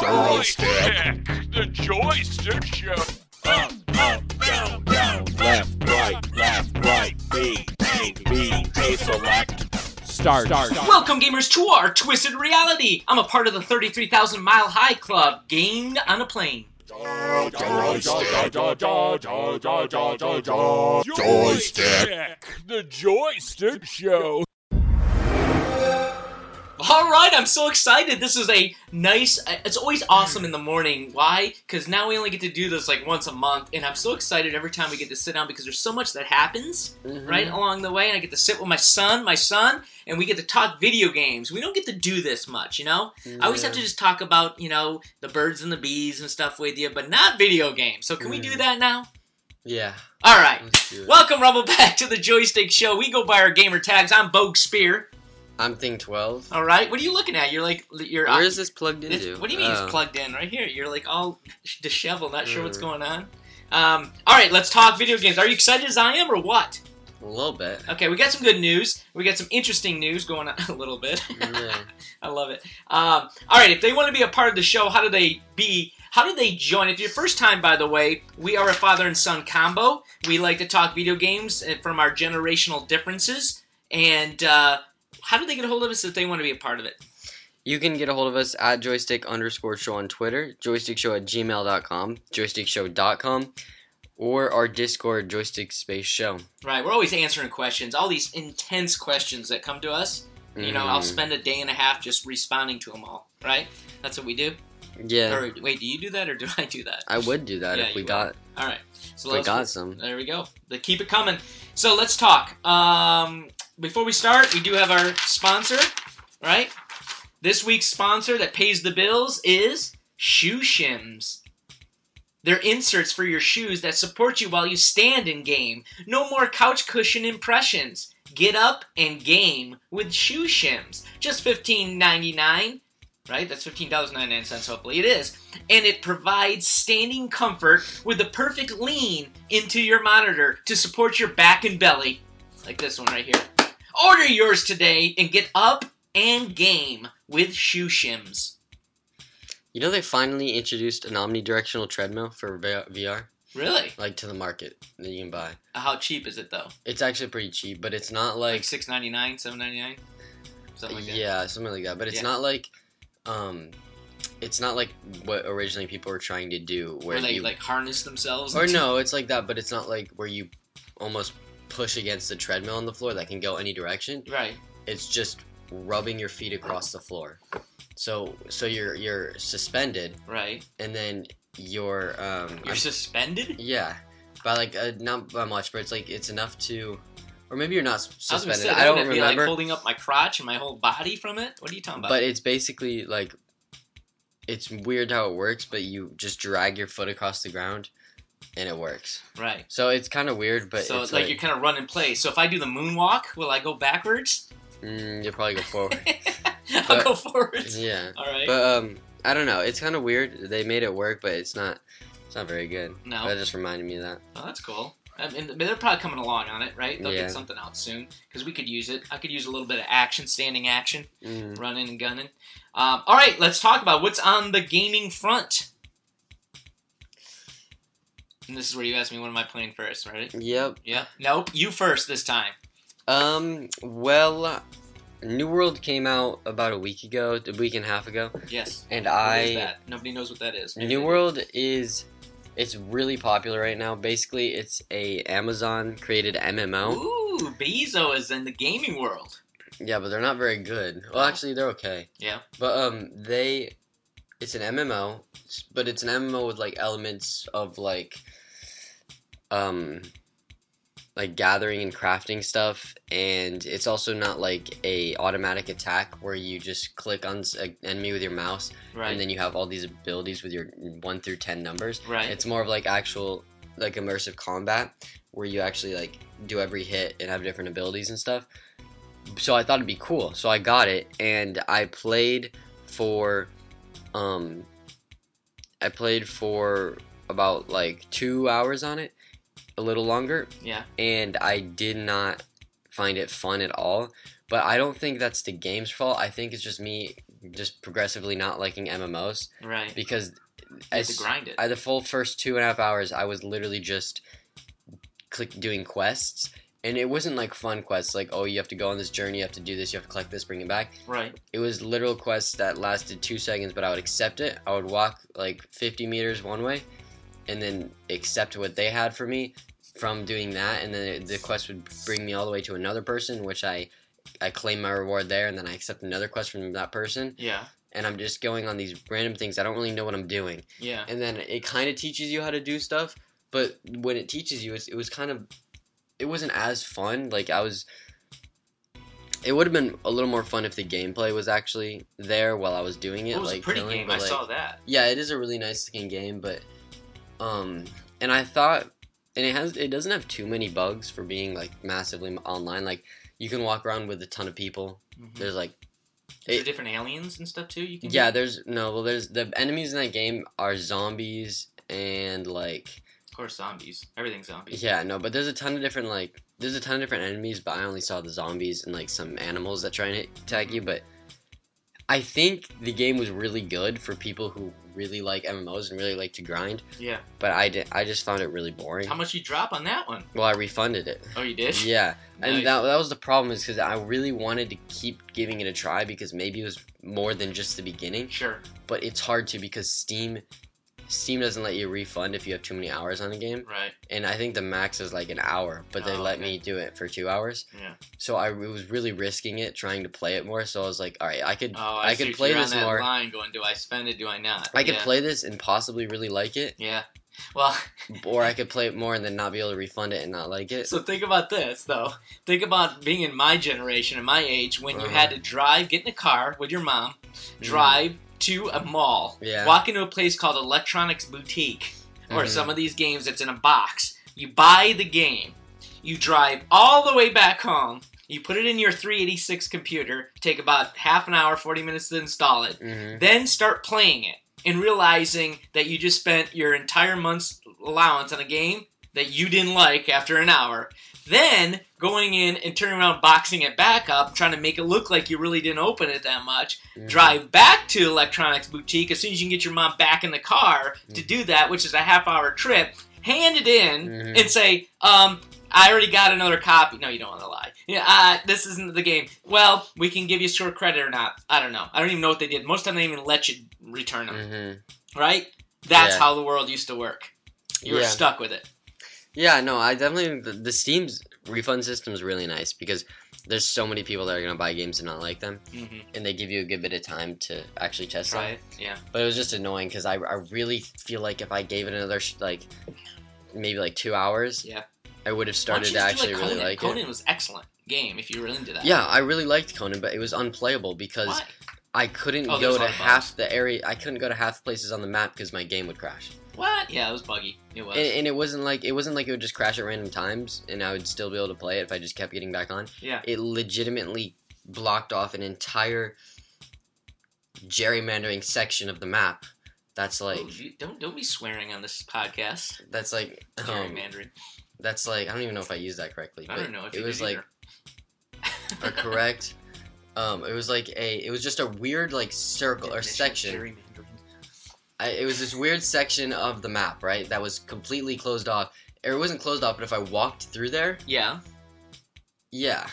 Joystick! The Joystick Show! Up, up, down, down, left, right, left, right, B, A, B, A, select. Start. Start. Welcome, gamers, to our Twisted Reality. I'm a part of the 33,000 Mile High Club, gamed on a plane. Joystick. The Joystick Show! All right, I'm so excited. This is a nice. It's always awesome in the morning. Why? Because now we only get to do this like once a month, and I'm so excited every time we get to sit down because there's so much that happens right along the way, and I get to sit with my son, my son, and we get to talk video games. We don't get to do this much, you know. I always have to just talk about you know the birds and the bees and stuff with you, but not video games. So can we do Mm. that now? Yeah. All right. Let's do it. Welcome, Rumble, back to the Joystick Show. We go by our gamer tags. I'm Bogue Spear. I'm Thing 12. All right. What are you looking at? You're like you're. Where is this plugged into? what do you mean Oh. it's plugged in right here? You're like all disheveled, not sure what's Mm. going on. Um, all right, let's talk video games. Are you excited as I am, or what? A little bit. Okay, we got some good news. We got some interesting news going on a little bit. Yeah. I love it. Um, all right, if they want to be a part of the show, how do they be? How do they join? If your first time, by the way, we are a father and son combo. We like to talk video games uh, from our generational differences. And uh, how do they get a hold of us if they want to be a part of it? You can get a hold of us at joystick underscore show on Twitter, joystickshow at gmail.com, joystickshow.com, or our Discord, joystick space show. Right, we're always answering questions, all these intense questions that come to us. You know, I'll Mhm. spend a day and a half just responding to them all. Right? That's what we do. Yeah. Or wait, do you do that or do I do that? I would do that Yeah, if we you got All right. So we got some. There we go. They keep it coming. So let's talk. Um, before we start, we do have our sponsor, right? This week's sponsor that pays the bills is Shoe Shims. They're inserts for your shoes that support you while you stand in game. No more couch cushion impressions. Get up and game with Shoe Shims. Just $15.99, right? That's $15.99, hopefully it is and it provides standing comfort with the perfect lean into your monitor to support your back and belly, like this one right here. Order yours today and get up and game with Shoe Shims. You know, they finally introduced an omnidirectional treadmill for VR, Really? like to the market that you can buy. How cheap is it though? It's actually pretty cheap, but it's not Like like six ninety nine, seven ninety nine, something like that. yeah, something like that. But it's Yeah. not like, um, it's not like what originally people were trying to do, where, Where they you like harness themselves. or no, it's like that, but it's not like where you almost push against the treadmill on the floor that can go any direction. Right. It's just rubbing your feet across the floor. So so you're you're suspended, Right. and then you're um You're I'm- suspended. yeah, by like uh, not by much, but it's like it's enough to, or maybe you're not s- I suspended. say, I don't wouldn't be remember. like holding up my crotch and my whole body from it. What are you talking about? But it's basically like it's weird how it works, but you just drag your foot across the ground and it works. right. So it's kind of weird, but so it's like, like, you kind of running in place. So if I do the moonwalk, will I go backwards? mm, you'll probably go forward. I'll But- go forwards. yeah, All right. but um, I don't know. It's kind of weird. They made it work, but it's not. It's not very good. no. That just reminded me of that. Oh, that's cool. I mean, they're probably coming along on it, right? They'll Yeah. get something out soon because we could use it. I could use a little bit of action, standing action, Mm. running and gunning. Um, all right, let's talk about what's on the gaming front. And this is where you asked me, what am I playing first, right? Yep. Yeah. Nope. You first this time. Um. Well, New World came out about a week ago, a week and a half ago, Yes. and What I. Nobody knows what that is. New. World is it's really popular right now. Basically, it's a Amazon created MMO. Ooh, Bezos is in the gaming world. Yeah, but they're not very good. Well, actually, they're okay. Yeah. But um, they it's an MMO, but it's an MMO with like elements of like um like gathering and crafting stuff and it's also not like a automatic attack where you just click on an enemy with your mouse Right. and then you have all these abilities with your 1 through 10 numbers right. it's more of like actual like immersive combat where you actually like do every hit and have different abilities and stuff. So I thought it'd be cool. So I got it and I played for um I played for about like 2 hours on it, a little longer, yeah. and I did not find it fun at all. But I don't think that's the game's fault. I think it's just me just progressively not liking MMOs Right. because as to grind it. I, the full first two and a half hours, I was literally just click doing quests, and it wasn't like fun quests like oh you have to go on this journey, you have to do this, you have to collect this, bring it back. right. It was literal quests that lasted two seconds, but I would accept it. I would walk like 50 meters one way, and then accept what they had for me from doing that, and then the quest would bring me all the way to another person, which I I claim my reward there, and then I accept another quest from that person, Yeah. and I'm just going on these random things. I don't really know what I'm doing Yeah. and then it kind of teaches you how to do stuff but when it teaches you it's, it was kind of it wasn't as fun like i was it would have been a little more fun if the gameplay was actually there while i was doing it It was like a pretty killing, game. but, I like- saw that. yeah it is a really nice looking game but um and i thought and it has it doesn't have too many bugs for being like massively online like you can walk around with a ton of people Mhm. there's like Is there different aliens and stuff too. You can. yeah do? there's no well there's the enemies in that game are zombies and like Of course, zombies. Everything's zombies. Yeah, no, but there's a ton of different like there's a ton of different enemies, but I only saw the zombies and like some animals that try and attack you. But I think the game was really good for people who really like MMOs and really like to grind. Yeah. But I did, I just found it really boring. How much you drop on that one? Well, I refunded it. Oh, you did. Yeah, and that that was the problem is because I really wanted to keep giving it a try because maybe it was more than just the beginning. Sure. But it's hard to because Steam. Steam doesn't let you refund if you have too many hours on a game. Right. and I think the max is like an hour, but they Oh, let okay. me do it for two hours. Yeah. So I was really risking it, trying to play it more. So I was like, all right, I could, Oh, I, I could play this more. line going, do I spend it? Do I not? I could yeah. play this and possibly really like it, Yeah. Well, or I could play it more and then not be able to refund it and not like it. so think about this though. Think about being in my generation and my age when you Uh-huh. had to drive, get in a car with your mom, drive to a mall, Yeah. walk into a place called Electronics Boutique, or Mhm. some of these games that's in a box. You buy the game, you drive all the way back home. You put it in your 386 computer, take about half an hour, 40 minutes to install it. Mhm. then start playing it and realizing that you just spent your entire month's allowance on a game that you didn't like after an hour. Then going in and turning around, boxing it back up, trying to make it look like you really didn't open it that much. Mhm. Drive back to Electronics Boutique as soon as you can get your mom back in the car to do that, which is a half hour trip. Hand it in Mhm. and say, um, I already got another copy. No, you don't want to lie. Yeah, uh, this isn't the game. Well, we can give you short credit or not. I don't know. I don't even know what they did. Most of the time, they even let you return them. Mhm. Right? That's Yeah. how the world used to work. You were Yeah. stuck with it. Yeah, no, I definitely the, the Steam's refund system is really nice because there's so many people that are gonna buy games and not like them, Mm-hmm. and they give you a good bit of time to actually test Try them. it. Yeah. But it was just annoying because I, I really feel like if I gave it another sh- like maybe like two hours, Yeah. I would have started to actually like really like Conan it. Conan was excellent game if you were into that. Yeah, I really liked Conan, but it was unplayable because Why? I couldn't Oh, go to half the area. I couldn't go to half places on the map because my game would crash. What? Yeah, it was buggy. It was. And, and it wasn't like it wasn't like it would just crash at random times, and I would still be able to play it if I just kept getting back on. yeah. It legitimately blocked off an entire gerrymandering section of the map. That's like Oh, you- don't don't be swearing on this podcast. that's like um, Gerrymandering. that's like I don't even know if I used that correctly. I don't know if it was like a correct. Um, it was like a it was just a weird like circle or section. I, it was this weird section of the map, right? That was completely closed off. Or it wasn't closed off, but if I walked through there, Yeah. yeah.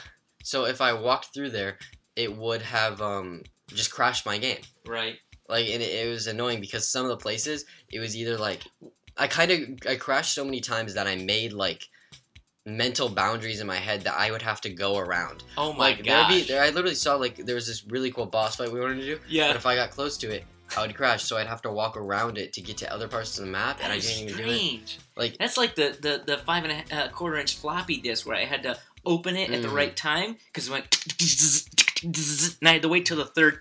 So if I walked through there, it would have um just crashed my game. Right. Like, and it, it was annoying because some of the places it was either like I kind of I crashed so many times that I made like mental boundaries in my head that I would have to go around. Oh my like there'd be there, I literally saw like there was this really cool boss fight we wanted to do, yeah. but if I got close to it, I would crash. So I'd have to walk around it to get to other parts of the map, and I didn't even do it. Like That's like the, the, the five and a uh, quarter inch floppy disk where I had to open it at the Mhm. right time because it went and I had to wait till the third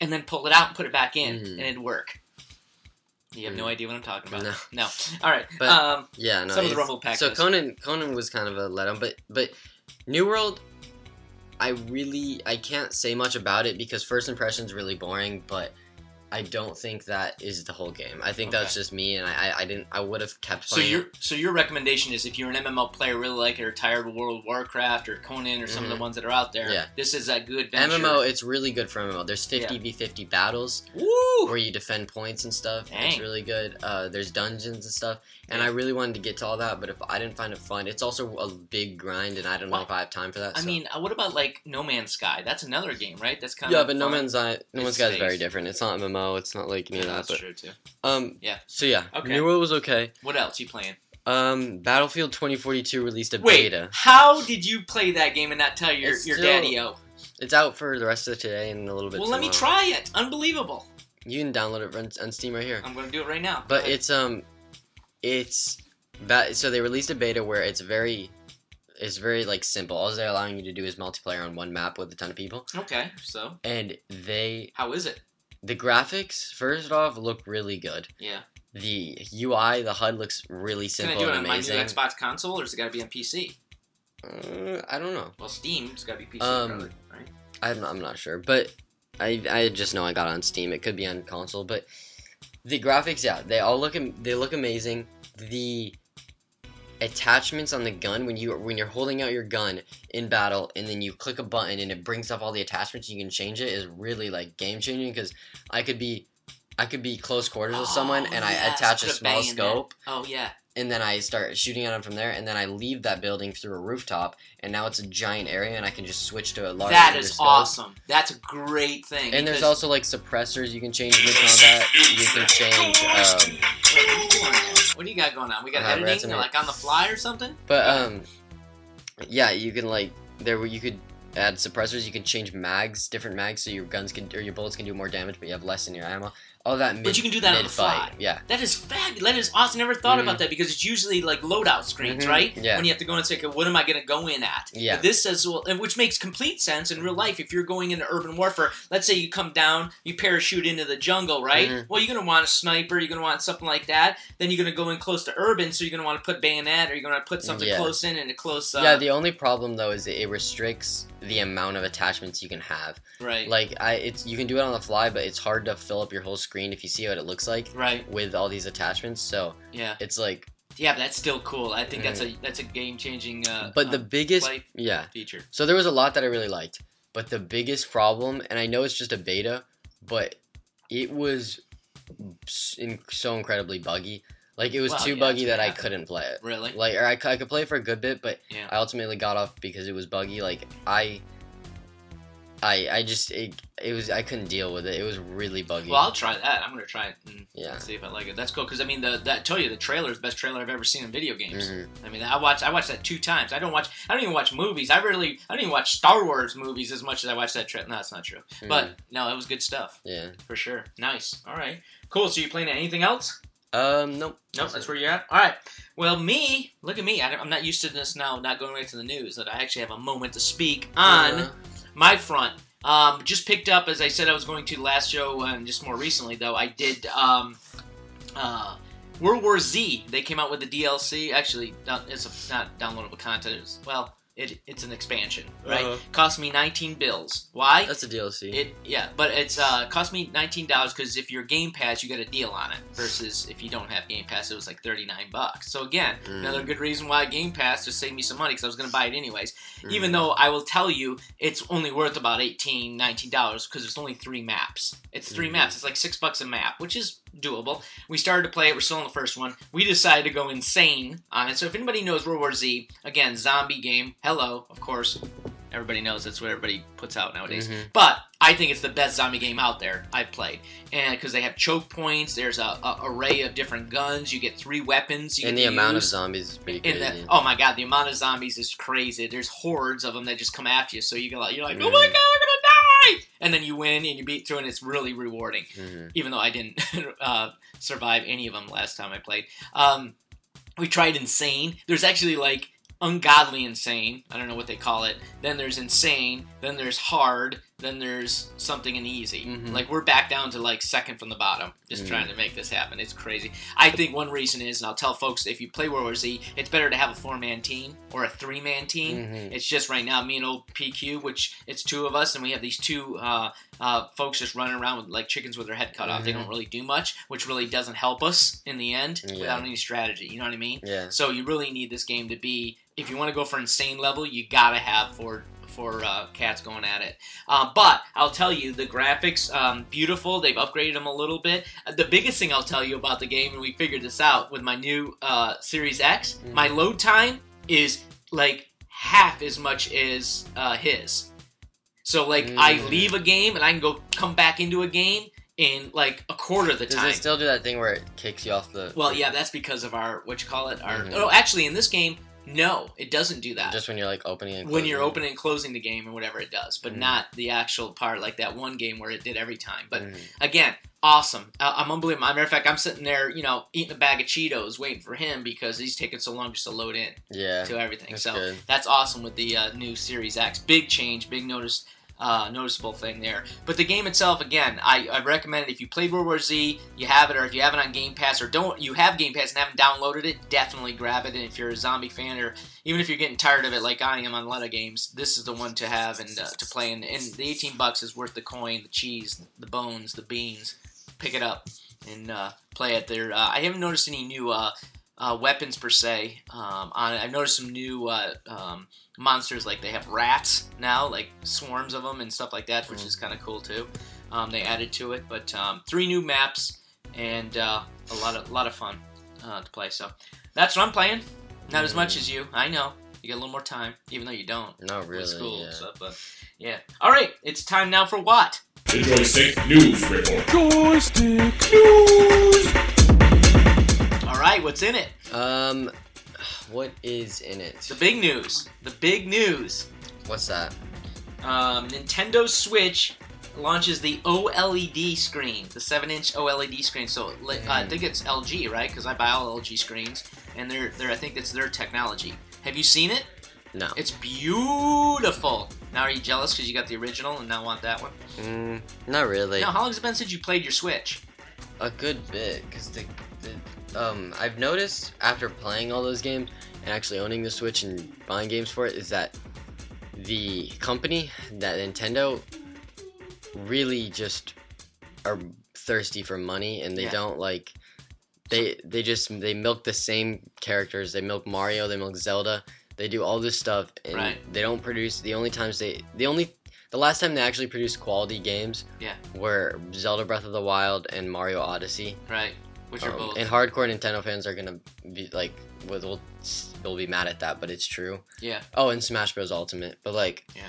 and then pull it out and put it back in Mhm. and it'd work. You have no Mhm. idea what I'm talking about. No. No. The right. But- um, yeah, no. Some of the Rumble Pack So does. Conan Conan was kind of a letdown, but but New World, I really I can't say much about it because first impression's really boring, but I don't think that is the whole game. I think Okay. that's just me, and I, I, didn't. I would have kept So your so your recommendation is if you're an MMO player, really like it, or tired of World of Warcraft or Conan or some of the Mhm. ones that are out there, Yeah. this is a good venture. MMO. It's really good for MMO. There's 50 v 50 battles Woo! where you defend points and stuff. It's really good. Uh, there's dungeons and stuff, and Yeah. I really wanted to get to all that, but if I didn't find it fun, it's also a big grind, and I don't know if I have time for that. I so. mean, uh, what about like No Man's Sky? That's another game, right? That's kind yeah, of but No. Man's Sky, No Man's Sky is very different. It's not MMO. It's not like any of that. that's But true too. um, Yeah. So yeah, Okay. New World was okay. What else you playing? Um, Battlefield 2042 released a Wait, beta. how did you play that game and not tell your It's your still- daddy-o? It's out for the rest of today and a little bit. Well, let me try it. Unbelievable. You can download it on- on Steam right here. I'm gonna do it right now. But it's um, it's ba- so they released a beta where it's very, it's very like simple. All they're allowing you to do is multiplayer on one map with a ton of people, okay. So and they how is it? The graphics first off look really good. Yeah. The UI, the HUD looks really Can I simple do it on my new. Xbox console, or is it got to be on PC? Uh, I don't know. Well, Steam's got to be PC, Um, probably, right? I'm not, I'm not sure, but I I just know I got it on Steam. It could be on console, but the graphics, yeah, they all look they look amazing. The attachments on the gun when you when you're holding out your gun in battle and then you click a button and it brings up all the attachments you can change it is really like game changing because I could be I could be close quarters with oh, someone Oh, and I attach a a small bayonet. scope Oh yeah. And then I start shooting at them from there and then I leave that building through a rooftop and now it's a giant area and I can just switch to a larger That is bigger scope. awesome. That's a great thing. And there's also like suppressors you can change mid combat. You can change, um, What do you got going on? We got Uh, editing, like on the fly or something? but um, yeah, you can like there where you could add suppressors. You can change mags, different mags, so your guns can or your bullets can do more damage, but you have less in your ammo. All that mid. But you can do that on the fly. Yeah, That is fabulous. That is awesome. Never thought Mhm. about that because it's usually like loadout screens, Mhm. right? Yeah. When you have to go and say, okay, what am I going to go in at? Yeah. But this says, well, and which makes complete sense in real life. If you're going into urban warfare, let's say you come down, you parachute into the jungle, right? Mhm. Well, you're going to want a sniper. You're going to want something like that. Then you're going to go in close to urban, so you're going to want to put bayonet, or you're going to put something Yeah. close in and a close. Uh, yeah. The only problem though is it restricts the amount of attachments you can have. right, Like I, it's you can do it on the fly, but it's hard to fill up your whole screen if you see what it looks like right, with all these attachments. So yeah, it's like, yeah. But that's still cool. I think that's a that's a game changing. Uh, Mm. but the uh, biggest, yeah. feature. So there was a lot that I really liked, but the biggest problem, and I know it's just a beta, but it was in- so incredibly buggy. Like it was Well, too yeah, buggy that I couldn't play it. Really? Like, or I, I could play it for a good bit, but Yeah. I ultimately got off because it was buggy. Like I, I, I just it, it was I couldn't deal with it. It was really buggy. Well, I'll try that. I'm gonna try it and Yeah. see if I like it. That's cool because I mean, the that I tell you the trailer is the best trailer I've ever seen in video games. Mhm. I mean, I watched I watched that two times. I don't watch I don't even watch movies. I really I don't even watch Star Wars movies as much as I watch that trailer. No, that's not true. But Mhm. no, it was good stuff yeah. for sure. Nice. All right. Cool. So you playing anything else? Um. Nope. Nope, that's where you're at. All right. Well, me, look at me. I, am not used to this now. Not going right to the news. That I actually have a moment to speak on Uh, my front. Um, just picked up as I said I was going to last show, and just more recently though I did. Um, uh, World War Z. They came out with the DLC. Actually, it's a, not downloadable content. It's, well, it, it's an expansion, right? Uh-huh. Cost me 19 bills. Why? that's a DLC. It yeah, but it's uh cost me nineteen dollars because if you're Game Pass, you get a deal on it. Versus if you don't have Game Pass, it was like thirty nine bucks. So again, Mm. another good reason why Game Pass just saved me some money because I was going to buy it anyways. Mhm. Even though I will tell you, it's only worth about 18 dollars because it's only three maps. It's 3 Mhm. maps. It's like six bucks a map, which is doable. We started to play it. We're still on the first one. We decided to go insane on it. So if anybody knows World War Z, again, zombie game. Hello, of course. Everybody knows that's what everybody puts out nowadays. Mhm. But I think it's the best zombie game out there I've played, and because they have choke points, there's a, a array of different guns. You get three weapons. You and get the amount of zombies is pretty In crazy. the, oh my god, the amount of zombies is crazy. There's hordes of them that just come after you. So you go, you're like, oh Mm. my god, I'm gonna die! And then you win and you beat through, and it's really rewarding. Mhm. Even though I didn't uh, survive any of them last time I played. Um, we tried insane. There's actually like ungodly insane. I don't know what they call it. Then there's insane. Then there's hard. Then there's something in easy. Mhm. Like we're back down to like second from the bottom, just Mhm. trying to make this happen. It's crazy. I think one reason is, and I'll tell folks, if you play World War Z, it's better to have a four man team or a three man team. Mhm. It's just right now me and old PQ, which it's two of us, and we have these two uh, uh, folks just running around with like chickens with their head cut off. They Mhm. don't really do much, which really doesn't help us in the end Yeah. without any strategy. You know what I mean? Yeah. So you really need this game to be. If you want to go for insane level, you gotta have four four uh, cats going at it. Uh, but I'll tell you, the graphics um, beautiful. They've upgraded them a little bit. Uh, The biggest thing I'll tell you about the game, and we figured this out with my new uh, Series X. Mhm. My load time is like half as much as uh, his. So like I Mm. leave a game and I can go come back into a game in like a quarter of the Does time. it still do that thing where it kicks you off the? Well, yeah, that's because of our what you call it. Our Mhm. oh, actually, in this game, no, it doesn't do that. Just when you're like opening and when you're opening and closing the game and whatever it does, but Mhm. not the actual part like that one game where it did every time. But Mhm. again, awesome. I- I'm unbelievable. Matter of fact, I'm sitting there, you know, eating a bag of Cheetos, waiting for him because he's taking so long just to load in yeah, to everything. that's so good. that's awesome with the uh, new Series X. Big change, big notice, uh, noticeable thing there. But the game itself, again, I, I recommend it if you played World War Z, you have it, or if you have it on Game Pass, or don't you have Game Pass and haven't downloaded it, definitely grab it. And if you're a zombie fan, or even if you're getting tired of it, like I am on a lot of games, this is the one to have and uh, to play. And, and the 18 bucks is worth the coin, the cheese, the bones, the beans. Pick it up and uh, play it. There, uh, I haven't noticed any new. Uh, weapons per se. Um, on it. I've noticed some new uh, um, monsters like they have rats now, like swarms of them and stuff like that, which is kind of cool too. Um, they added to it, but um, three new maps and uh, a lot of lot of fun uh, to play. So that's what I'm playing. Not as much as you, I know. You got a little more time, even though you don't. Not with really. school yeah. and stuff, but yeah. All right, it's time now for what? The Joystick News Report. Joystick News. Right, what's in it? Um, what is in it? The big news. The big news. What's that? um, Nintendo Switch launches the OLED screen, the seven-inch OLED screen. So uh, I Mm. think it's LG, right? Because I buy all LG screens, and they're, they're I think it's their technology. Have you seen it? No. It's beautiful. Now are you jealous because you got the original and now want that one? Mm, not really. Now, how long has it been since you played your Switch? A good bit, because the, the um I've noticed after playing all those games and actually owning the Switch and buying games for it is that the company, that Nintendo, really just are thirsty for money and they Yeah. don't like they they just they milk the same characters. They milk Mario, they milk Zelda. They do all this stuff and Right. they don't produce the only times they the only the last time they actually produced quality games Yeah. were Zelda Breath of the Wild and Mario Odyssey. Right, which are Um, both. and hardcore Nintendo fans are gonna be like, will will be mad at that, but it's true. yeah, Oh, and Smash Bros Ultimate, but like yeah.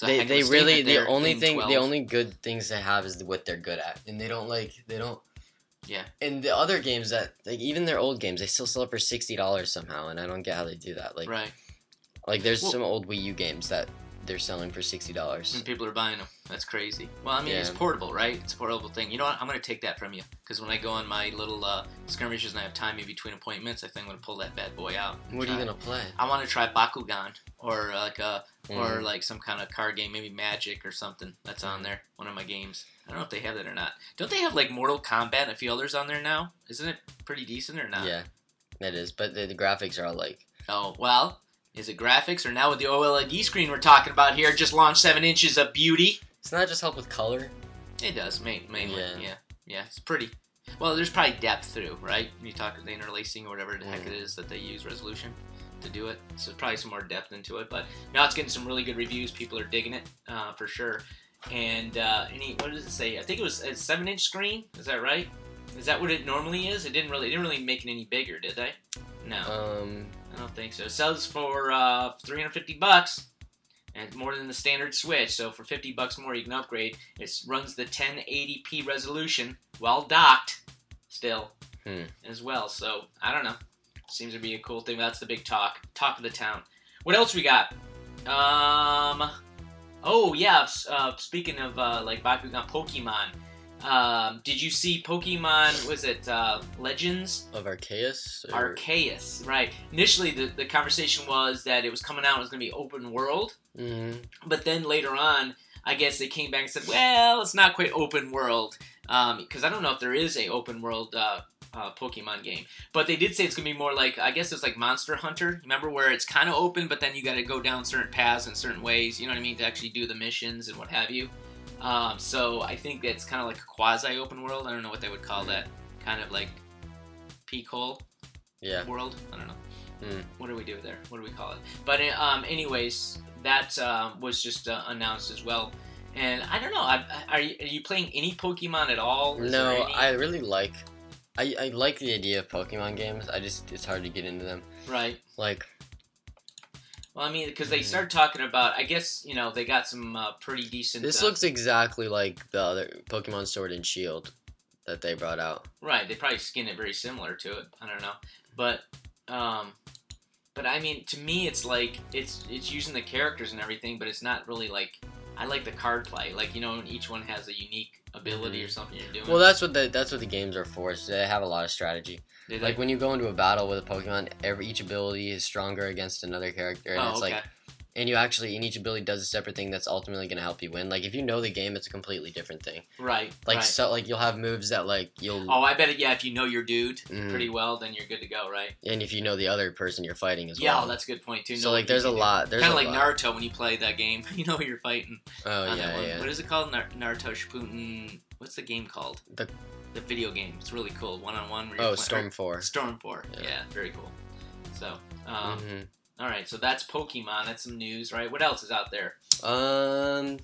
they heck of a they really the only thing 12. the only good things they have is what they're good at, and they don't like they don't. Yeah. And the other games that like even their old games they still sell for sixty dollars somehow, and I don't get how they do that. Like right, like there's Well- some old Wii U games that they're selling for sixty dollars. and people are buying them. That's crazy. Well, I mean, it's portable, right? It's a portable thing. You know what? I'm gonna take that from you because when I go on my little uh, skirmishes and I have time in between appointments, I think I'm gonna pull that bad boy out. What are you gonna play? I want to try Bakugan or like a or Mm. like some kind of card game, maybe Magic or something that's on there. One of my games. I don't know if they have that or not. Don't they have like Mortal Kombat and a few others on there now? Isn't it pretty decent or not? Yeah, it is, but the, the graphics are all like Oh well, is it graphics or now with the OLED screen we're talking about here? Just launched seven inches of beauty. Doesn't that just help with color. It does ma- mainly. Yeah. Yeah. yeah, It's pretty. Well, there's probably depth through, right? You talk the interlacing or whatever the heck it is that they use resolution to do it. So probably some more depth into it. But now it's getting some really good reviews. People are digging it uh, for sure. And uh, any what does it say? I think it was a seven inch screen. Is that right? Is that what it normally is? It didn't really. It didn't really make it any bigger, did they? No. Um, I don't think so. It sells for uh, 350 bucks, and more than the standard Switch. So for 50 bucks more, you can upgrade. It runs the 1080p resolution while docked, still, Hmm. as well. So I don't know. Seems to be a cool thing. That's the big talk, talk of the town. What else we got? Um, oh yeah. Uh, speaking of uh, like Bakugan, Pokemon. Um, did you see Pokemon? Was it uh, Legends? of Arceus. or- Arceus, right. Initially, the, the conversation was that it was coming out, it was going to be open world, Mhm. but then later on, I guess they came back and said, well, it's not quite open world because I don't know if there is a open world uh, uh, Pokemon game, but they did say it's gonna be more like I guess it's like Monster Hunter. Remember where it's kind of open, but then you got to go down certain paths in certain ways. You know what I mean to actually do the missions and what have you. Um, so I think it's kind of like a quasi open world. I don't know what they would call that. Kind of like peak hole Yeah. world. I don't know. Hmm. What do we do there? What do we call it? But um, anyways, that uh, was just uh, announced as well. And I don't know. I, are, you, are you playing any Pokemon at all? Is No, any- I really like. I, I like the idea of Pokemon games. I just it's hard to get into them. right. Like Well, I mean, because they started talking about. I guess you know they got some uh, pretty decent. this uh, looks exactly like the other Pokemon Sword and Shield that they brought out. right. They probably skin it very similar to it. I don't know, but um, but I mean, to me, it's like it's it's using the characters and everything, but it's not really like. I like the card play. Like you know, each one has a unique ability or something you're doing. Well, that's what the that's what the games are for. So they have a lot of strategy. Did Like they- when you go into a battle with a Pokemon, every each ability is stronger against another character, and oh, it's okay. like and you actually and each ability does a separate thing that's ultimately going to help you win. Like if you know the game, it's a completely different thing. right. Like right. so, like you'll have moves that like you'll, Oh, I bet it. Yeah, if you know your dude Mhm. pretty well, then you're good to go, right? and if you know the other person you're fighting as Yeah, well. oh, that's a good point too. so like there's a lot. There's Kind of like lot. Naruto when you play that game. You know who you're fighting. Oh yeah, yeah. What is it called? Naruto Shippuden. What's the game called? The- the video game. It's really cool. One on one. Oh, Storm Four. Storm Four. Yeah. Yeah. very cool. So, um, hmm all right. So that's Pokemon. That's some news, right? What else is out there? Um.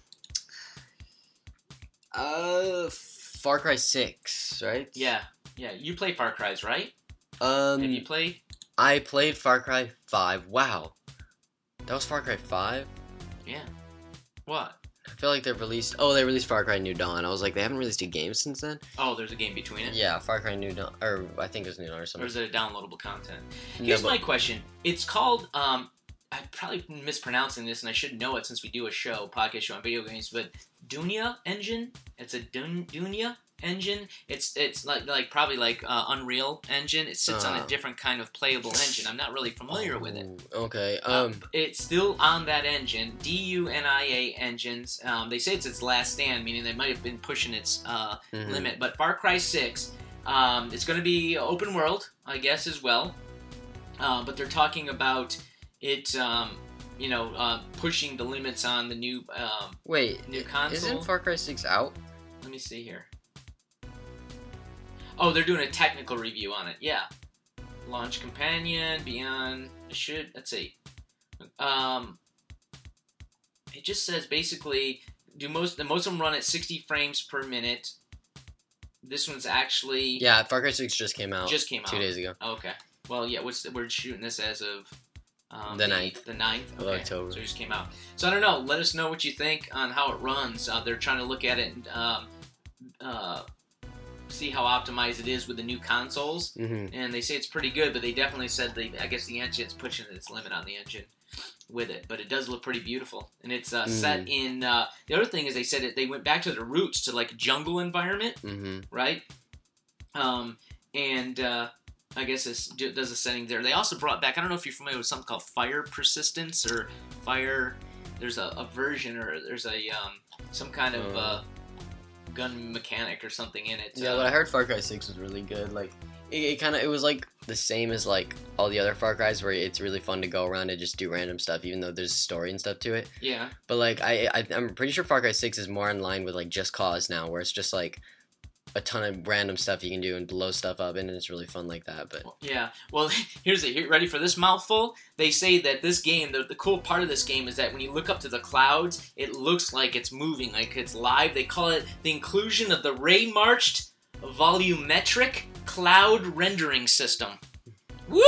Uh, Far Cry Six, right? Yeah, yeah. You play Far Cry's, right? Um, Have you played? I played Far Cry Five. Wow, that was Far Cry Five. Yeah. What? I feel like they've released. Oh, they released Far Cry New Dawn. I was like, they haven't released a game since then. Oh, there's a game between it. Yeah, Far Cry New Dawn, or I think it was New Dawn or something. Or is it a downloadable content? No, Here's but- my question. It's called. Um, I'm probably mispronouncing this, and I should know it since we do a show, podcast show on video games. But Dunia engine. It's a Dun- Dunia engine. It's it's like like probably like uh, Unreal engine. It sits on a Uh. different kind of playable engine. I'm not really familiar with it. Oh, Okay. Um, Um. it's still on that engine, DUNIA engines. Um, they say it's its last stand, meaning they might have been pushing its uh, mhm. limit. But Far Cry 6, um, it's going to be open world, I guess, as well. Uh, but they're talking about it, um, you know, uh, pushing the limits on the new um, Wait, new console. isn't Far Cry Six out? Let me see here. Oh, they're doing a technical review on it. Yeah, launch companion, beyond. It should. Let's see. Um, it just says basically do most the most of them run at 60 frames per minute. This one's actually Yeah, Far Cry Six just came out just came out two days ago. Okay. Well, yeah. What's we're shooting this as of um, The 9th The 9th of okay. October. So it just came out. So I don't know. Let us know what you think on how it runs. Uh, they're trying to look at it and um, uh, see how optimized it is with the new consoles. hmm And they say it's pretty good, but they definitely said they. I guess the engine's pushing its limit on the engine with it, but it does look pretty beautiful. And it's uh, set in. Uh, the other thing is they said it, they went back to the roots to like jungle environment hmm right? Um, and uh, I guess it does a setting there. They also brought back. I don't know if you're familiar with something called fire persistence or fire. There's a, a version or there's a um, some kind of Uh. uh, gun mechanic or something in it. Yeah, but I heard Far Cry Six was really good. Like, it, it kind of it was like the same as like all the other Far Cries, where it's really fun to go around and just do random stuff, even though there's story and stuff to it. yeah, But like, I, I I'm pretty sure Far Cry Six is more in line with like Just Cause now, where it's just like a ton of random stuff you can do and blow stuff up, and it's really fun like that. But yeah. Well, here's it. Here, ready for this mouthful? They say that this game, the, the cool part of this game is that when you look up to the clouds, it looks like it's moving, like it's live. They call it the inclusion of the ray marched volumetric cloud rendering system. Woo!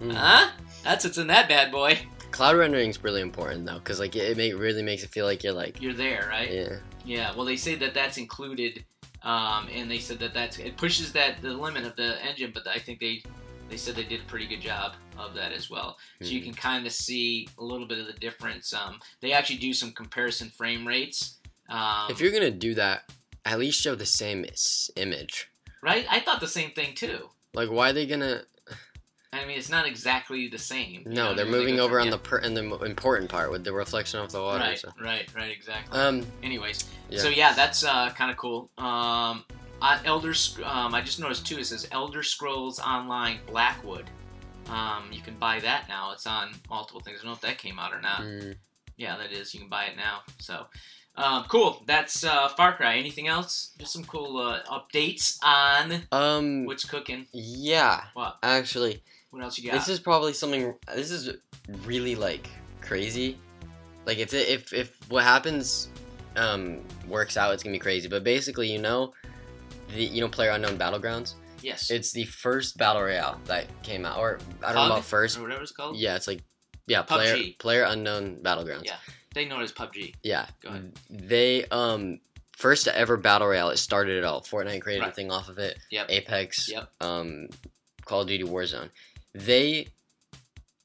mm. Huh? That's what's in that bad boy. cloud rendering is really important though, because like it, it make, really makes it feel like you're like You're there, right? yeah. Yeah, well, they say that that's included, um, and they said that that's it pushes that the limit of the engine, but I think they they said they did a pretty good job of that as well. So you Mhm. can kind of see a little bit of the difference. Um, they actually do some comparison frame rates. Um, If you're gonna do that, at least show the same image. right, I thought the same thing too. Like, why are they gonna? I mean, it's not exactly the same. No, know, they're moving over on yeah. the per- and the important part with the reflection of the water. Right, So. right, right, exactly. Um, Anyways, Yeah. so yeah, that's uh, kind of cool. Um, on Elder, Sc- um, I just noticed too. It says Elder Scrolls Online Blackwood. Um, you can buy that now. It's on multiple things. I don't know if that came out or not. mm, Yeah, that is. You can buy it now. So, um, cool. That's uh, Far Cry. Anything else? Just some cool uh, updates on um, what's cooking. yeah, What? actually, What else you got? this is probably something. This is really like crazy. Like if it, if if what happens, um, works out, it's gonna be crazy. But basically, you know, the you know, Player Unknown Battlegrounds. yes. It's the first battle royale that came out, or I don't know about first. or whatever it's called. Yeah, it's like yeah, player PUBG. Player Unknown Battlegrounds. Yeah. They know it as PUBG. Yeah. Go ahead. They um first ever battle royale. It started it all. Fortnite created a thing off of it. Yep. Apex. Yep. Um, Call of Duty Warzone. They,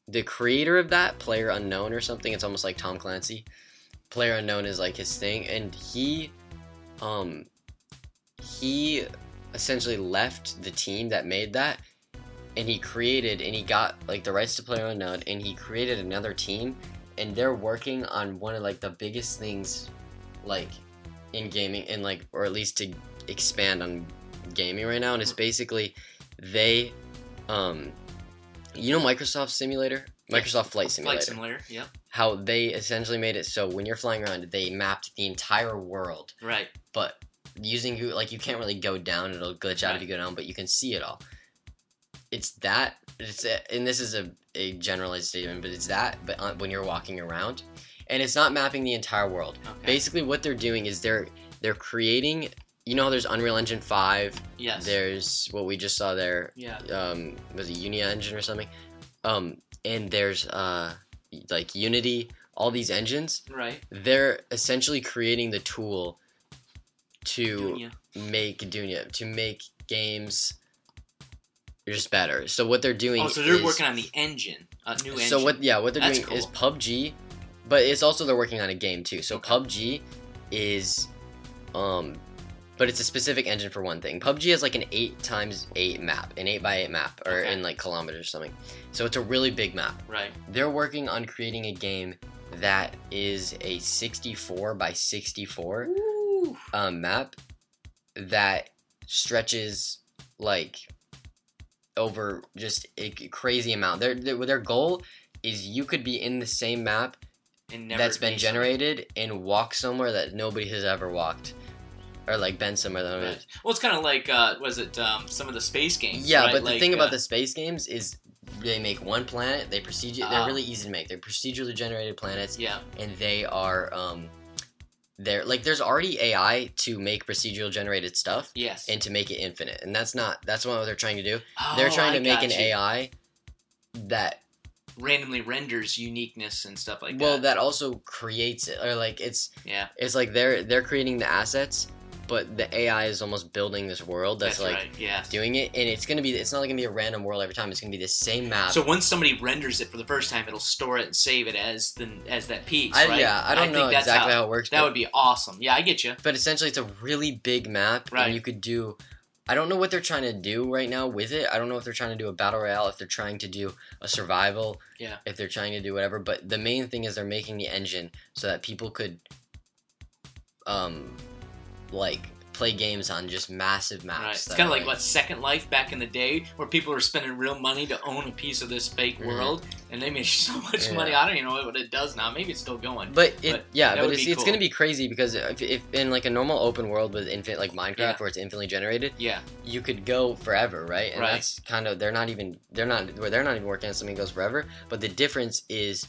the creator of that, Player Unknown or something. It's almost like Tom Clancy. Player Unknown is like his thing, and he, um, he essentially left the team that made that, and he created and he got like the rights to Player Unknown, and he created another team, and they're working on one of like the biggest things, like in gaming, and like or at least to expand on gaming right now, and it's basically they, um, you know Microsoft Simulator, Microsoft Flight Simulator Flight Simulator. Yep. how they essentially made it so when you're flying around, they mapped the entire world, Right. but using Google, like you can't really go down; it'll glitch out if you go down, but you can see it all. It's that, it's a, and this is a, a generalized statement, but it's that, but on, when you're walking around, and it's not mapping the entire world. Okay. Basically, what they're doing is they're they're creating. You know, how there's Unreal Engine Five. yes. There's what we just saw there Yeah. um was it Unia engine or something um and there's uh like Unity all these engines Right. they're essentially creating the tool to Dunia. make Dunia to make games just better so what they're doing Oh, so they're is- working on the engine, a new engine. so what yeah what they're That's doing is. PUBG but it's also they're working on a game too so Okay. PUBG is um but it's a specific engine for one thing. PUBG is like an eight times eight map, an eight by eight map, or Okay. in like kilometers or something. So it's a really big map. Right. They're working on creating a game that is a 64 by 64 um, map that stretches like over just a crazy amount. Their their, goal is you could be in the same map And never that's been be generated and walk somewhere that nobody has ever walked, or like that something. nobody. Right. Well, it's kind of like uh, was it um, some of the space games? Yeah, right? but the thing uh, about the space games is they make one planet. They procedure. They're Ah. really easy to make. They're procedurally generated planets, Yeah. and they are um, they're like there's already AI to make procedural generated stuff Yes. and to make it infinite, and that's not that's what they're trying to do. Oh, they're trying I to make an you. AI that randomly renders uniqueness and stuff like well that. Well, that also creates it or like it's Yeah. it's like they're they're creating the assets but the ai is almost building this world that's, That's, like right. Yeah. doing it and it's gonna be it's not like gonna be a random world every time it's gonna be the same map So once somebody renders it for the first time, it'll store it and save it as the as that piece. I, right? yeah i don't think know that's exactly how, how, it works That would be awesome. Yeah, I get you. but essentially it's a really big map Right. and you could do i don't know what they're trying to do right now with it i don't know if they're trying to do a battle royale if they're trying to do a survival Yeah. if they're trying to do whatever but the main thing is they're making the engine so that people could um like play games on just massive maps Right. It's kind of like what Second Life back in the day, where people were spending real money to own a piece of this fake Mhm. world, and they made so much Yeah. money. I don't even know what it does now. Maybe it's still going. But it, But yeah, but it's, be it's gonna be crazy because if, if in like a normal open world with infinite like Minecraft Yeah. where it's infinitely generated, yeah. you could go forever, right? And Right. that's kind of they're not even they're not where they're not even working on something that goes forever. But the difference is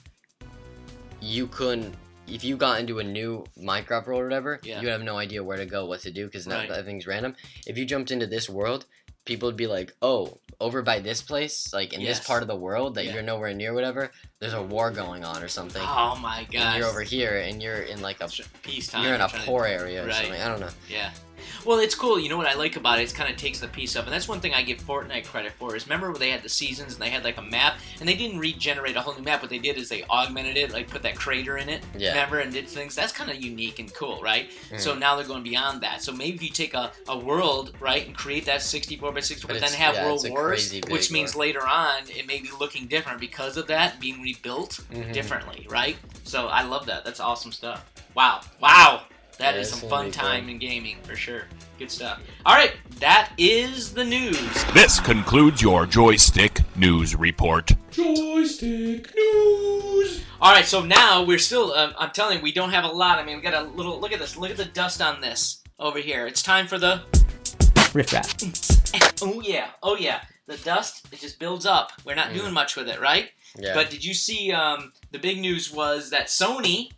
you couldn't if you got into a new Minecraft world or whatever, Yeah. you would have no idea where to go, what to do because Right. that random. If you jumped into this world, people would be like, "Oh, over by this place, like in Yes. this part of the world that Yeah. you're nowhere near, whatever. There's a war going on or something." Oh my and you're over here and you're in like a Peacetime. you're in a poor area or Right. something. I don't know. Yeah. Well, it's cool. You know what I like about it? It kind of takes the piece up, and that's one thing I give Fortnite credit for. Is remember when they had the seasons and they had like a map, and they didn't regenerate a whole new map. What they did is they augmented it, like put that crater in it. Yeah. Remember and did things. That's kind of unique and cool, right? Mm. So now they're going beyond that. So maybe if you take a, a world, right, and create that 64 by 64, But but then have yeah, World Wars, which means war. later on it may be looking different because of that being rebuilt Mhm. differently, right? So I love that. That's awesome stuff. Wow, wow, that Yeah, is some gonna fun time in gaming for sure. Good stuff. All right, that is the news. This concludes your joystick news report. Joystick news. All right, so now we're still. Um, I'm telling you, we don't have a lot. I mean, we got a little. Look at this. Look at the dust on this over here. It's time for the. Riff Raff. Oh yeah, oh yeah. The dust it just builds up. We're not Mm. doing much with it, right? Yeah. But did you see? Um, the big news was that Sony.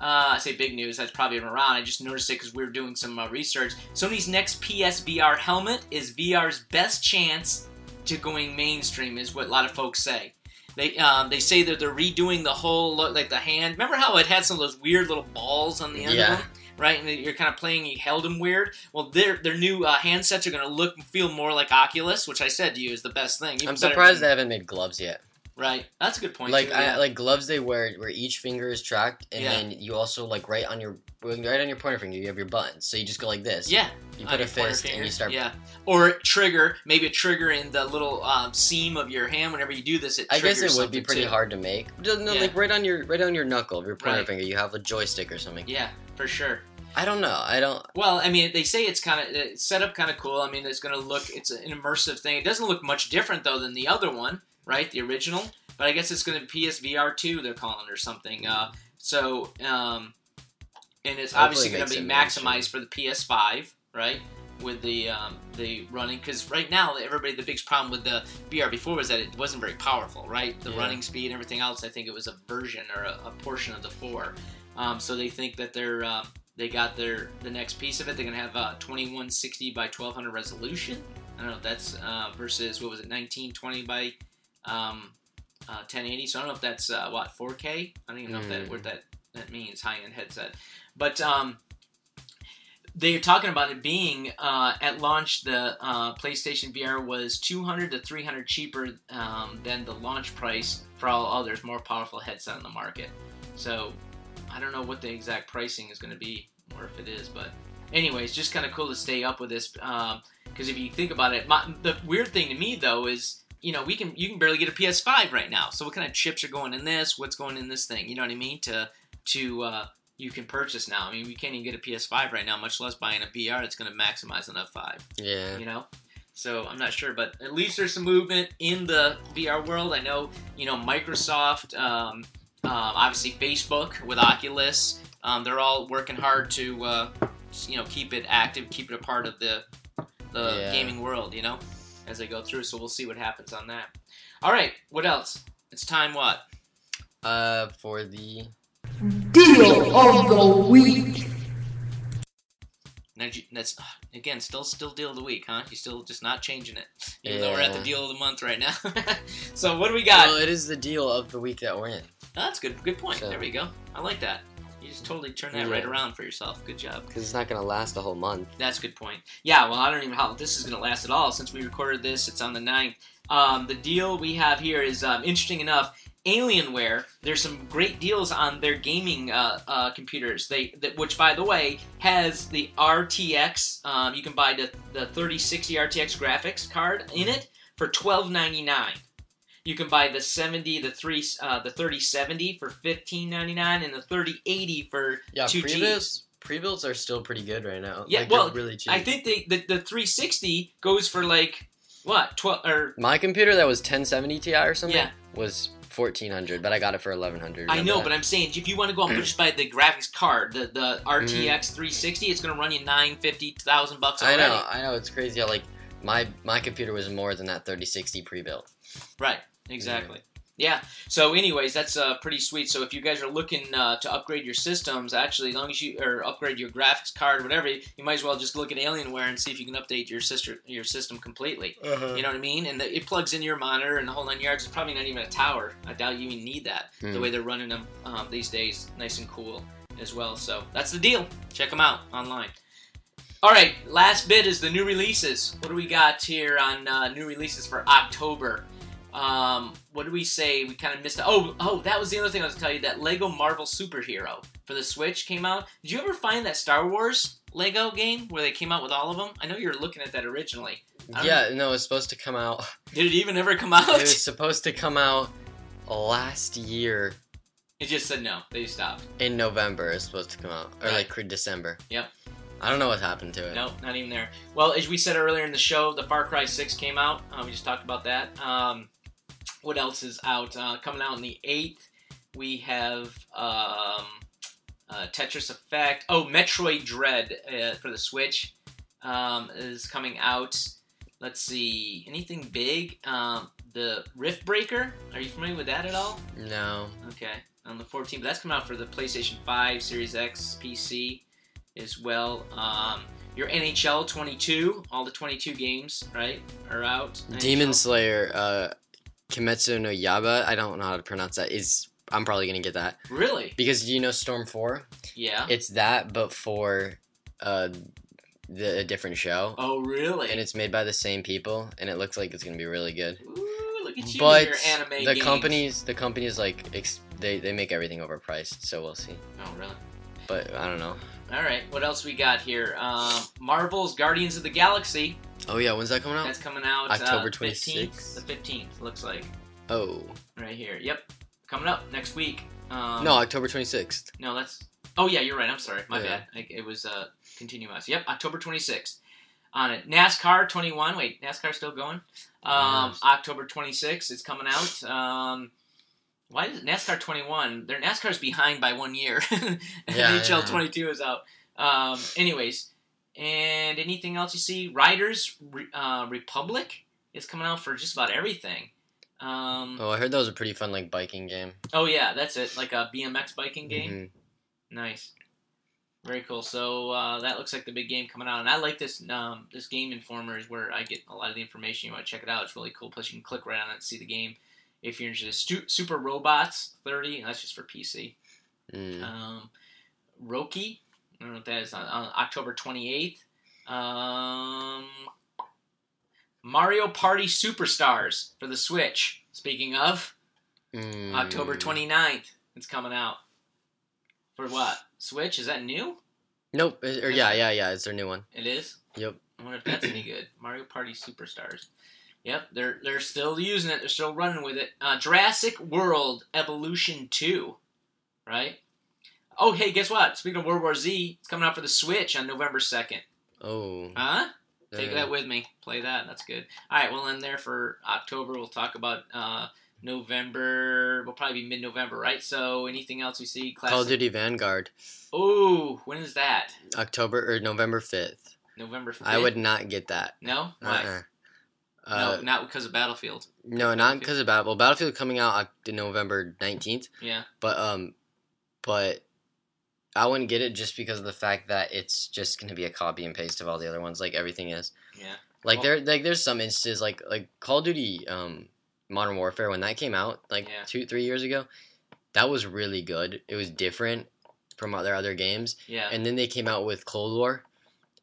Uh, I say big news. That's probably been around. I just noticed it because we were doing some uh, research. Sony's next PSVR helmet is VR's best chance to going mainstream, is what a lot of folks say. They um, they say that they're redoing the whole look, like the hand. Remember how it had some of those weird little balls on the end Yeah. of them, right? And you're kind of playing, you held them weird. Well, their their new uh, handsets are going to look and feel more like Oculus, which I said to you is the best thing. Even I'm surprised than- they haven't made gloves yet. Right, that's a good point. Like too, I, yeah. like gloves they wear where each finger is tracked, and Yeah. then you also like right on your right on your pointer finger you have your buttons. So you just go like this. yeah, You put a fist and you start. Yeah, or trigger, maybe a trigger in the little um, seam of your hand. Whenever you do this, it triggers. I guess it would be pretty too. hard to make. No, Yeah. like right on your right on your knuckle of your pointer Right. finger, you have a joystick or something. Yeah, for sure. I don't know. I don't. Well, I mean, they say it's kind of set up kind of cool. I mean, it's going to look it's an immersive thing. It doesn't look much different though than the other one, right? The original. But I guess it's going to be PSVR two. They're calling it or something. Uh, so, um, and it's Hopefully obviously it going to be makes maximized for the PS5, right? With the um, the running, because right now everybody the biggest problem with the VR before was that it wasn't very powerful, right? The Yeah. running speed, and everything else. I think it was a version or a, a portion of the four. Um, so they think that they're uh, they got their the next piece of it. They're gonna have uh, 2160 by 1200 resolution. I don't know if that's uh, versus what was it 1920 by um, uh, 1080. So I don't know if that's uh, what 4K. I don't even know if that Hmm. what that that means high end headset. But um, they're talking about it being uh, at launch. The uh, PlayStation VR was 200 to 300 cheaper um, than the launch price for all others more powerful headset on the market. So I don't know what the exact pricing is going to be, or if it is, but anyways, just kind of cool to stay up with this. Um because if you think about it, my, the weird thing to me though is, you know, we can you can barely get a PS5 right now. So what kind of chips are going in this? What's going in this thing? You know what I mean? To to uh, you can purchase now. I mean, we can't even get a PS5 right now, much less buying a VR that's going to maximize an F5 Yeah. you know so i'm not sure but at least there's some movement in the vr world i know you know microsoft um, uh, obviously facebook with oculus um, they're all working hard to uh, you know keep it active keep it a part of the the Yeah. gaming world you know as they go through so we'll see what happens on that all right what else it's time what Uh, for the Deal of the week. Now, that's again still still deal of the week, huh? You're still just not changing it, even though we're at the deal of the month right now. so what do we got? well, it is the deal of the week that we're in. Oh, that's good. Good point. So- There we go. I like that. You just totally turn that right around for yourself. Good job. Because it's not gonna last a whole month. That's a good point. Yeah. Well, I don't even know how this is going to last at all. Since we recorded this, it's on the 9th. Um, the deal we have here is um, interesting enough. Alienware. There's some great deals on their gaming uh, uh, computers. They, that, which by the way, has the RTX. Um, you can buy the the 3060 RTX graphics card in it for 12.99. You can buy the 70, the three, uh, the 3070 for 15.99, and the 3080 for Yeah, two pre-builds, pre-builds are still pretty good right now. Yeah, Like, well, really cheap. I think they the, the 360 goes for like what 12 or my computer that was 1070 Ti or something Yeah. was 1400, but I got it for 1100. I know, but I'm saying if you want to go and just buy the graphics card, the the RTX 360, it's going to run you nine fifty thousand bucks I know, I know. It's crazy how like my my computer was more than that 3060 pre-built. Right. Exactly. Yeah. So, anyways, that's uh, pretty sweet. So, if you guys are looking uh, to upgrade your systems, actually, as long as you or upgrade your graphics card, or whatever, you might as well just look at Alienware and see if you can update your sister your system completely. Uh-huh. You know what I mean? And the, it plugs in your monitor and the whole nine yards. It's probably not even a tower. I doubt you even need that. The Hmm. way they're running them um, these days, nice and cool as well. So that's the deal. Check them out online. All right, last bit is the new releases. What do we got here on uh, new releases for October? Um, what did we say? We kind of missed. Oh, oh, that was the other thing I was gonna tell you. That Lego Marvel Superhero for the Switch came out. Did you ever find that Star Wars Lego game where they came out with all of them? I know you were looking at that originally. Yeah, no, it was supposed to come out. Did it even ever come out? It was supposed to come out last year It just said no. They stopped. in November. It's supposed to come out, or Right. like December. Yep. I don't know what happened to it. No, not even there. Well, as we said earlier in the show, the Far Cry 6 came out. Uh, we just talked about that. Um, what else is out? Uh, coming out on the 8th, we have um, uh, Tetris Effect. Oh, Metroid Dread uh, for the Switch um, is coming out. Let's see. Anything big? Um, the Riftbreaker. Are you familiar with that at all? No. Okay, on the 14th. But that's coming out for the PlayStation 5, Series X, PC as well. Um, your NHL 22, all the 22 games, right, are out. Demon NHL. Slayer, uh, Kimetsu no Yaba. I don't know how to pronounce that. Is I'm probably gonna get that Really? because you know Storm Four. Yeah. It's that, but for uh, the a different show, Oh, really? and it's made by the same people, and it looks like it's gonna be really good. Ooh, look at you But your anime the games. companies, the companies like ex- they they make everything overpriced, so we'll see. Oh, really? But I don't know. All right. What else we got here? Um, Marvel's Guardians of the Galaxy. Oh yeah, when's that coming out? That's coming out October uh, 26th? The 15th looks like Oh right here. Yep. Coming up next week. Um, no, October 26th. No, that's. Oh yeah, you're right. I'm sorry. My Yeah. bad. I, it was uh continuous. Yep, October 26th. On it, NASCAR 21. Wait, NASCAR still going? Um. October 26th. It's coming out. Um, why is it NASCAR 21? Their NASCAR's behind by one year. Yeah, NHL yeah. 22 is out. Um, anyways, and anything else you see? Riders uh, Republic is coming out for just about everything. Um, Oh, I heard that was a pretty fun like biking game. oh yeah, that's it. Like a BMX biking game. Mhm. Nice. Very cool. So uh, that looks like the big game coming out, and I like this. Um, this Game Informer is where I get a lot of the information. You want to check it out? It's really cool. Plus, you can click right on it and see the game if you're interested. Stu- Super Robots 30. That's just for PC. Mm. Um, Roki. I don't know what that is. On, on October 28th. Um, Mario Party Superstars for the Switch. Speaking of, Mm. October 29th. It's coming out. For what? Switch? Is that new? Nope. or yeah, yeah, yeah. It's their new one. It is. Yep. I wonder if that's any good. Mario Party Superstars. Yep, they're they're still using it. They're still running with it. Uh, Jurassic World Evolution Two, right? Oh, hey, guess what? Speaking of World War Z, it's coming out for the Switch on November second. Oh. Huh? Take that with me. Play that. That's good. All right, we'll end there for October. We'll talk about uh, November. We'll probably be mid-November, right? So, anything else we see? Classic. Call of Duty Vanguard, Oh, when is that? October or November fifth. November 5th? I would not get that. No? Why? Uh-uh. no, Uh, not because of Battlefield. no, not because of Battle. Battlefield coming out November nineteenth, Yeah. but um, but I wouldn't get it just because of the fact that it's just gonna be a copy and paste of all the other ones, like everything is. Yeah. Like Well- there, like there's some instances, like like Call of Duty, um, Modern Warfare when that came out, like Yeah. two three years ago, that was really good. It was different from other other games, Yeah. and then they came out with Cold War,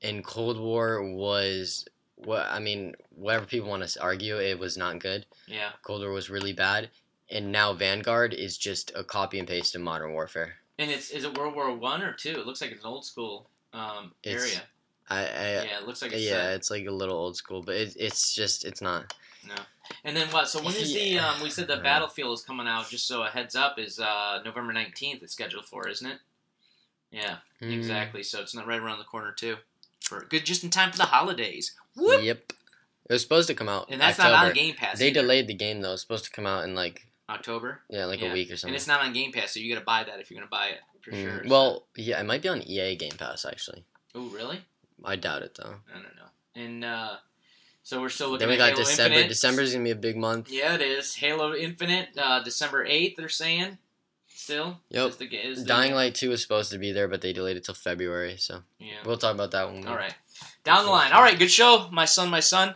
and Cold War was what I mean. Whatever people want to argue, it was not good. yeah. Cold War was really bad, and now Vanguard is just a copy and paste of Modern Warfare. And it's is it World War One or two? It looks like it's an old school um, It's- area. I, I Yeah, it looks like it's yeah, set. it's like a little old school, but it, it's just it's not. No. And then what? So when is the Yeah. um, we said the Battlefield is coming out? Just so a heads up, is uh, November nineteenth. It's scheduled for, isn't it? Yeah, Mm, exactly. So it's not right around the corner too. For good, just in time for the holidays. Whoop! Yep. It was supposed to come out. And that's October. not on Game Pass. They either. delayed the game though. It's supposed to come out in like October, yeah, like Yeah. a week or something. and it's not on Game Pass, so you got to buy that if you're gonna buy it for Mm, sure. Well, yeah, it might be on EA Game Pass actually. oh really? I doubt it though. I don't know. And uh, so we're still looking Then we got Halo December. Infinite. December's gonna be a big month. Yeah, it is. Halo Infinite, uh, December 8th, they're saying. Still? Yep. Is the, is the- Dying Light Two was supposed to be there, but they delayed it till February. So Yeah. we'll talk about that one. All right. Down the line. All right, good show. My son, my son.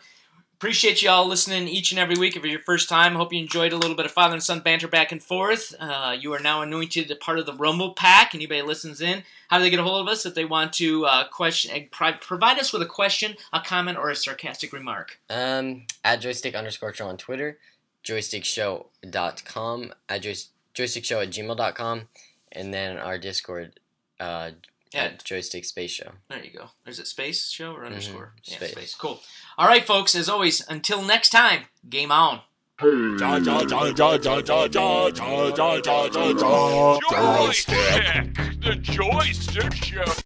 Appreciate you all listening each and every week. If it's your first time, hope you enjoyed a little bit of father and son banter back and forth. Uh, you are now anointed a part of the Rumble Pack. Anybody listens in, how do they get a hold of us if they want to uh, question, uh, provide us with a question, a comment, or a sarcastic remark? Um, at joystick underscore show on Twitter, joystickshow.com, at joys- joystickshow at gmail.com, and then our Discord, uh, Yeah. at joystick space show. There you go. Is it space show or underscore? Yeah, space. space. Cool. All right, folks. As always, until next time, game on. Joystick, the joystick show.